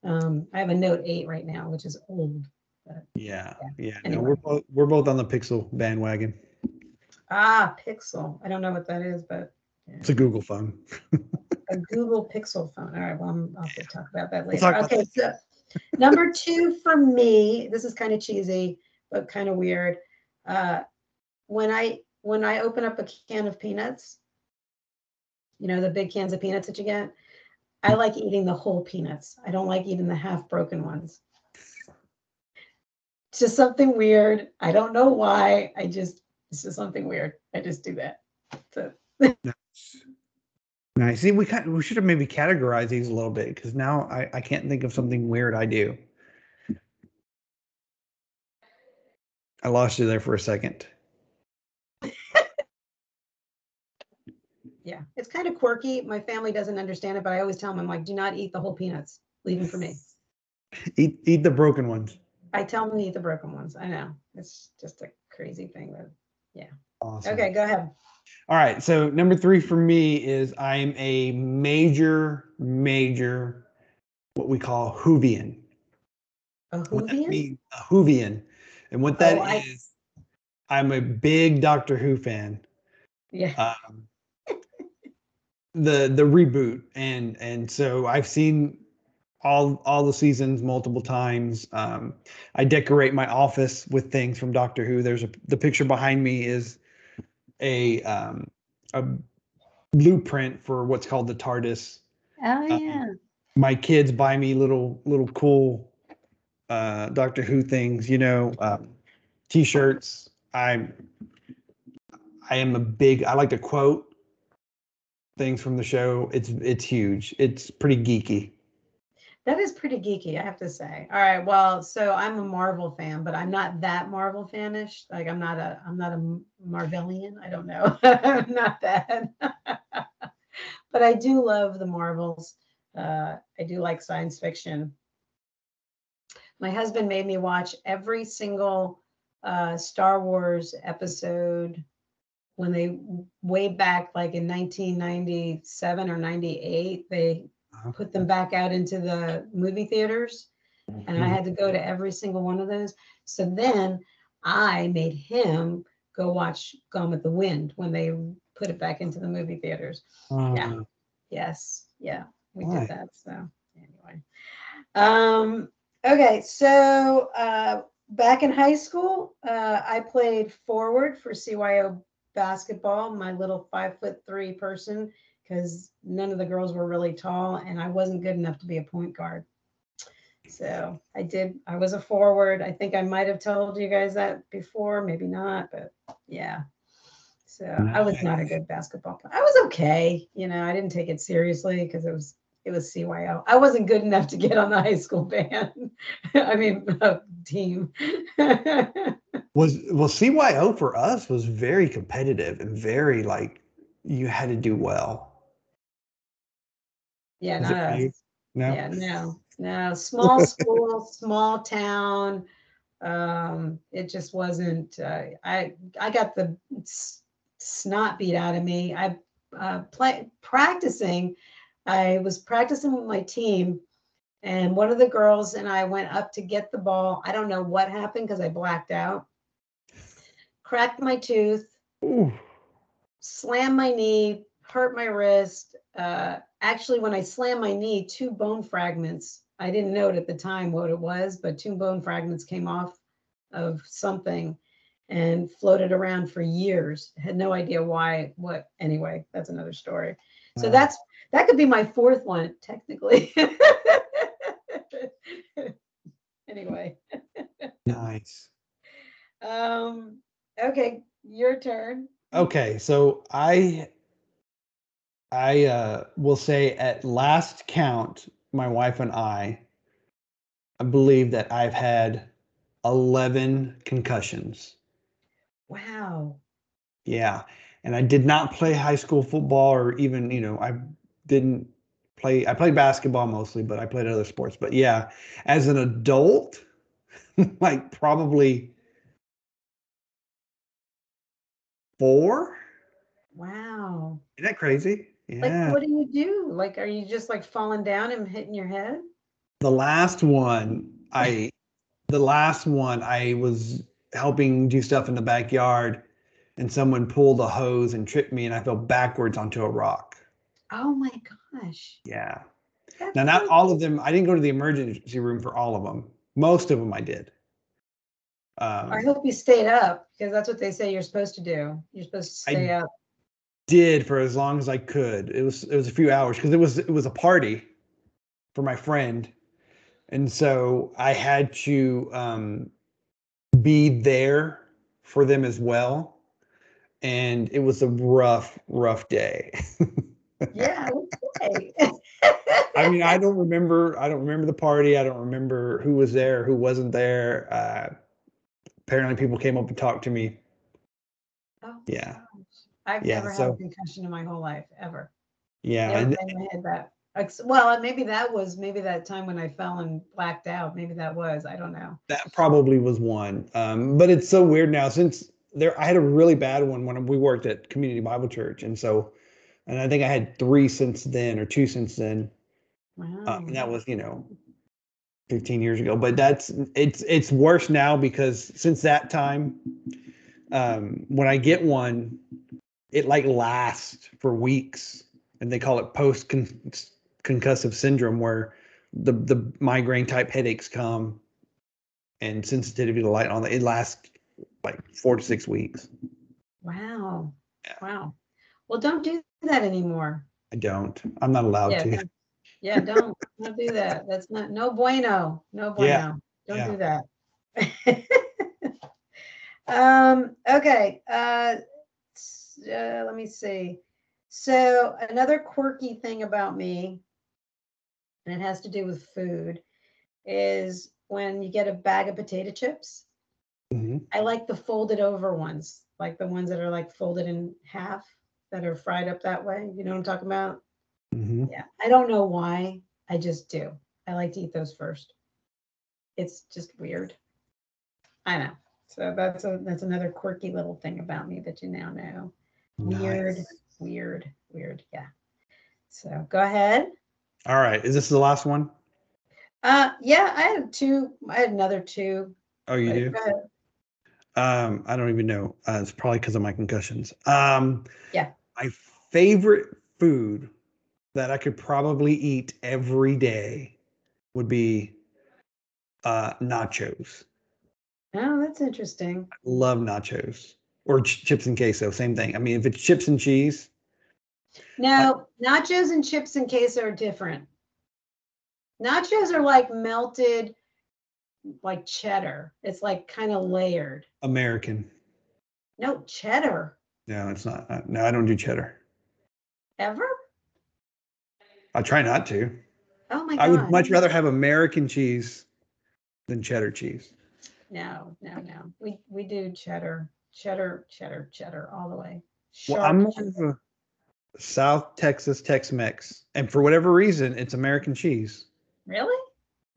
Um, I have a Note 8 right now, which is old. Yeah, yeah. No, Anyway. we're both we're both on the Pixel bandwagon. Ah, Pixel. I don't know what that is, but It's a Google phone. a Google Pixel phone. All right, well, I'm, I'll have to talk about that We'll later. about okay, so number two for me, this is kind of cheesy, but kind of weird. Uh, when I when I open up a can of peanuts, you know the big cans of peanuts that you get, I like eating the whole peanuts. I don't like eating the half broken ones. It's just something weird. I don't know why. I just it's just something weird. I just do that. So Nice. See, we kind we should have maybe categorized these a little bit because now I, I can't think of something weird I do. I lost you there for a second. Yeah, it's kind of quirky. My family doesn't understand it, but I always tell them, I'm like, do not eat the whole peanuts. Leave them for me. Eat eat the broken ones. I tell them to eat the broken ones. I know. It's just a crazy thing. That, Awesome. okay, go ahead. All right. So number three for me is I'm a major, major, what we call Whovian. A What that Whovian? means, a Whovian. And what that is, I- I'm a big Doctor Who fan. Yeah. Um, the the reboot and and so I've seen all all the seasons multiple times. Um, I decorate my office with things from Doctor Who. There's a the picture behind me is a um, a blueprint for what's called the TARDIS. Oh, uh, yeah. My kids buy me little little cool uh, Doctor Who things, you know, um, t-shirts. I'm I am a big. I like to quote things from the show. It's it's huge. It's pretty geeky. That is pretty geeky, I have to say. All right. Well, so I'm a Marvel fan, but I'm not that Marvel fanish. Like I'm not a I'm not a Marvelian. I don't know. I'm not that. but I do love the Marvels. Uh, I do like science fiction. My husband made me watch every single uh, Star Wars episode when they way back like in 1997 or 98 they Uh-huh. put them back out into the movie theaters and I Mhm. had to go to every single one of those. So then I made him go watch Gone with the Wind when they put it back into the movie theaters. yeah. Uh, Yes, yeah, we Why? did that. So anyway, um, okay. So uh, back in high school, uh, I played forward for CYO basketball. My little five foot three person, because none of the girls were really tall, and I wasn't good enough to be a point guard. So I did. I was a forward. I think I might have told you guys that before, maybe not, but yeah. So I was not a good basketball player. I was okay. You know, I didn't take it seriously because it was it was CYO. I wasn't good enough to get on the high school band. I mean, uh, team. was well CYO for us was very competitive and very like you had to do well. Yeah, it not us. No. Yeah, no, no. Small school, small town. Um, it just wasn't. Uh, I I got the s- snot beat out of me. I uh, play practicing. I was practicing with my team, and one of the girls and I went up to get the ball. I don't know what happened because I blacked out. Cracked my tooth Ooh. slammed my knee, hurt my wrist. Uh, actually, when I slammed my knee, two bone fragments. I didn't know it at the time what it was, but two bone fragments came off of something and floated around for years. Had no idea why. What? Anyway, that's another story. So that's that could be my fourth one technically. anyway, nice. um, okay, your turn. Okay, so I I uh will say at last count, my wife and I I believe that I've had 11 concussions. Wow. Yeah. And I did not play high school football or even, you know, I didn't play I played basketball mostly, but I played other sports. But yeah, as an adult, like probably four. Wow. Isn't that crazy? Like, what do you do? Like, are you just like falling down and hitting your head? The last one, I the last one I was helping do stuff in the backyard and someone pulled a hose and tripped me and I fell backwards onto a rock. Oh my gosh. Yeah. That's Now not so- all of them, I didn't go to the emergency room for all of them. Most of them I did. Um, I hope you stayed up because that's what they say you're supposed to do. You're supposed to I stay up. Did for as long as I could. It was it was a few hours because it was it was a party for my friend, and so I had to um, be there for them as well. And it was a rough, rough day. Yeah. Okay. I mean, I don't remember. I don't remember the party. I don't remember who was there, who wasn't there. Uh, apparently, people came up and talked to me. Oh, Yeah. I've Yeah, never had so- a concussion in my whole life ever. Yeah, Never and head that. Well, maybe that was maybe that time when I fell and blacked out. Maybe that was. I don't know. That probably was one. Um, but it's so weird now since there I had a really bad one when we worked at Community Bible Church. And so and I think I had three since then or two since then. Wow. Uh, and that was, you know, 15 years ago. But that's it's it's worse now because since that time, um, when I get one, it like lasts for weeks. And they call it post concussive syndrome where the the migraine type headaches come and sensitivity to light on it lasts like four to six weeks. wow. Yeah. Wow. Well, don't do that anymore. I don't. I'm not allowed yeah, to. yeah, don't don't do that. That's not no bueno. No bueno Yeah. Don't do that. um. Okay. Uh, uh. Let me see. So another quirky thing about me, and it has to do with food, is when you get a bag of potato chips. Mhm. I like the folded over ones, like the ones that are like folded in half. that are fried up that way. You know what I'm talking about? Mhm. Yeah. I don't know why. I just do. I like to eat those first. It's just weird. I know. So that's a that's another quirky little thing about me that you now know. Weird, Nice. weird, weird. Yeah. So go ahead. All right. Is this the last one? Uh yeah, I had two. I had another two. Oh, you do? go ahead. Um, I don't even know. Uh, it's probably because of my concussions. Um, Yeah. My favorite food that I could probably eat every day would be uh, nachos. Oh, that's interesting. I love nachos or ch- chips and queso. Same thing. I mean, if it's chips and cheese, No, nachos and chips and queso are different. Nachos are like melted, like cheddar. It's like kind of layered. American. No, cheddar. No, it's not. Uh, no, I don't do cheddar. Ever? I try not to. Oh my god. I would much rather have American cheese than cheddar cheese. No, no, no. We we do cheddar, cheddar, cheddar, cheddar all the way. Well, I'm Sharp more South Texas Tex-Mex, and for whatever reason, it's American cheese. Really?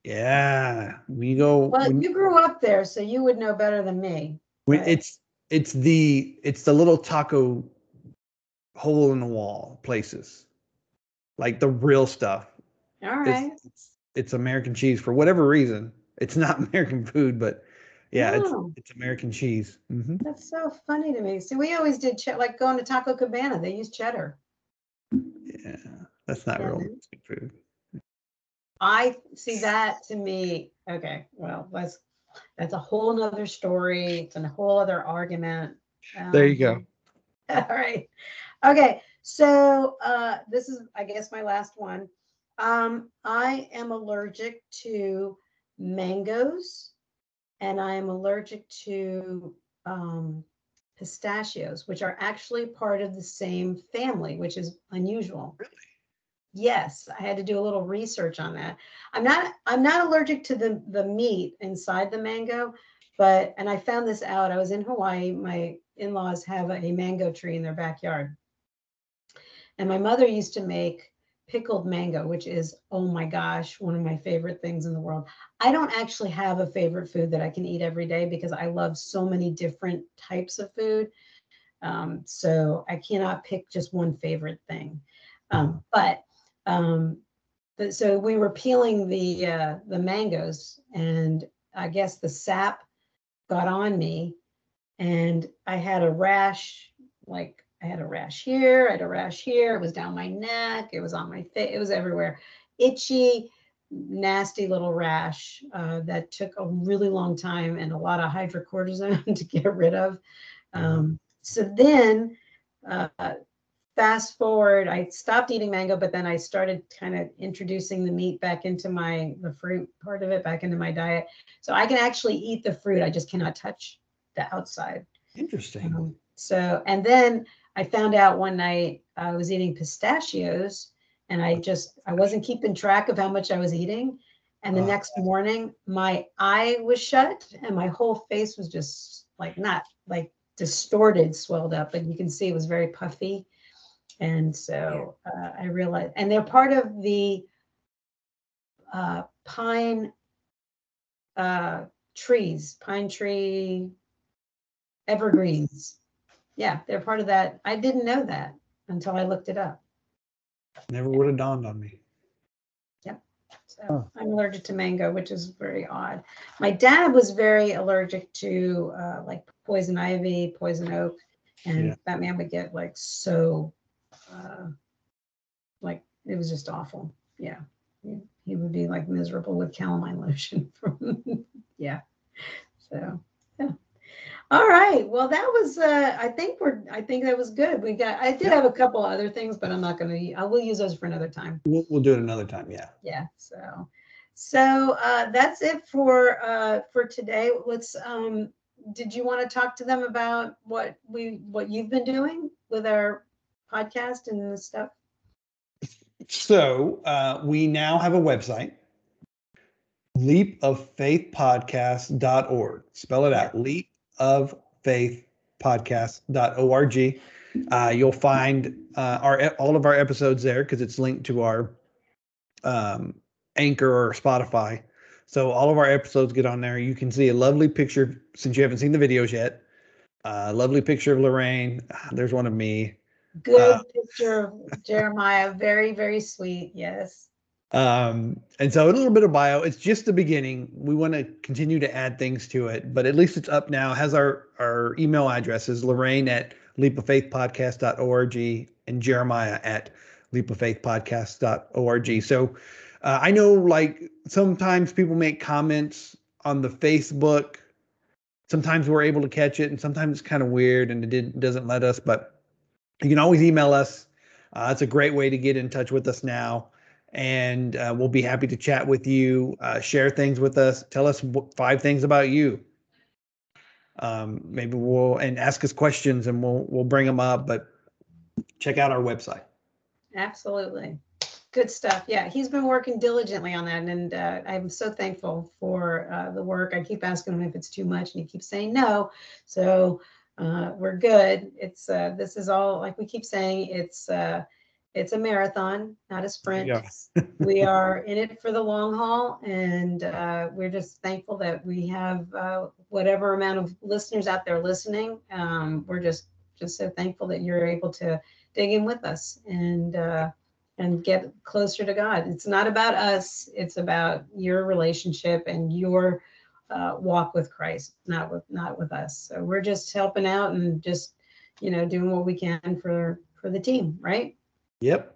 Yeah, we go. Well, you grew up there, so you would know better than me. right. it's it's the it's the little taco hole in the wall places, like the real stuff. All It's- It's, it's American cheese for whatever reason. It's not American food, but yeah, Oh. it's it's American cheese. hmm That's so funny to me. So we always did che- like going to Taco Cabana. They use cheddar. Yeah, that's not Yeah, real man. Mexican food. I see that to me. Okay, well, that's that's a whole nother story. It's a whole other argument. There you go. Um, All right. Okay. So uh, this is, I guess, my last one. Um, I am allergic to mangoes, and I am allergic to um, pistachios, which are actually part of the same family, which is unusual. Really? Yes, I had to do a little research on that. I'm not I'm not allergic to the the meat inside the mango, but and I found this out. I was in Hawaii. My in-laws have a, mango tree in their backyard. And my mother used to make pickled mango, which is oh my gosh, one of my favorite things in the world. I don't actually have a favorite food that I can eat every day because I love so many different types of food. Um, so I cannot pick just one favorite thing. Um, but um, but so we were peeling the uh, the mangoes, and I guess the sap got on me, and I had a rash. Like I had a rash here, I had a rash here. It was down my neck. It was on my face. It was everywhere. Itchy, nasty little rash uh, that took a really long time and a lot of hydrocortisone to get rid of. Um, so then. Uh, fast forward i stopped eating mango but then i started kind of introducing the meat back into my the fruit part of it back into my diet so i can actually eat the fruit i just cannot touch the outside Interesting. um, so and then i found out one night i was eating pistachios and i just i wasn't keeping track of how much i was eating and the Oh. next morning my eye was shut and my whole face was just like not like distorted swelled up but you can see it was very puffy and so uh, I realized, and they're part of the uh, pine uh, trees, pine tree evergreens. Yeah, they're part of that. I didn't know that until I looked it up. Never would have dawned on me. Yep. So Huh. I'm allergic to mango, which is very odd. My dad was very allergic to uh, like poison ivy, poison oak, and Yeah. that man would get like so, uh, like it was just awful. Yeah, he, he would be like miserable with calamine lotion. from, yeah, so yeah. All right. Well, that was. Uh, I think we're. I think that was good. We got. I did have a couple other things, but I'm not going to. I will use those for another time We'll, we'll do it another time. Yeah. yeah so so uh that's it for uh for today let's um did you want to talk to them about what we what you've been doing with our podcast and the stuff So uh, we now have a website, leapoffaithpodcast.org. Spell it out, leapoffaithpodcast.org. Uh, you'll find uh, our all of our episodes there because it's linked to our um, Anchor or Spotify. So all of our episodes get on there. You can see a lovely picture since you haven't seen the videos yet. A lovely picture of Lorraine. Ah, There's one of me. Good Uh, picture of Jeremiah. Very, very sweet. Yes. Um, and so a little bit of bio. It's just the beginning. We want to continue to add things to it, but at least it's up now. Has our our email addresses Lorraine at leapoffaithpodcast.org and Jeremiah at leapoffaithpodcast.org. So uh, I know like sometimes people make comments on the Facebook. Sometimes we're able to catch it, and sometimes it's kind of weird and it did, doesn't let us. But you can always email us. Uh, it's a great way to get in touch with us now and uh, we'll be happy to chat with you, uh, share things with us, tell us five things about you. Um, maybe we'll and ask us questions, and we'll we'll bring them up. But check out our website. Absolutely. Good stuff. Yeah, he's been working diligently on that, and uh, I'm so thankful for uh, the work. I keep asking him if it's too much, and he keeps saying no. So uh, we're good. It's uh, this is all like we keep saying. It's it's a marathon, not a sprint. Yeah. we are in it for the long haul, and uh, we're just thankful that we have uh, whatever amount of listeners out there listening. Um, we're just just so thankful that you're able to dig in with us and uh, and get closer to God. It's not about us; it's about your relationship and your uh, walk with Christ, not with not with us. So we're just helping out and just you know doing what we can for for the team, right? Yep.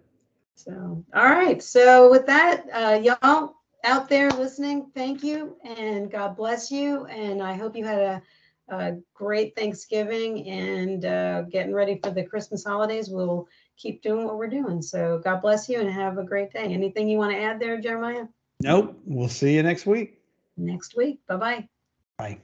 So, all right. So, with that, uh, y'all out there listening, thank you and God bless you. And I hope you had a, a great Thanksgiving and uh, getting ready for the Christmas holidays. We'll keep doing what we're doing. So, God bless you and have a great day. Anything you want to add there, Jeremiah? Nope. We'll see you next week. Next week. Bye bye. Bye.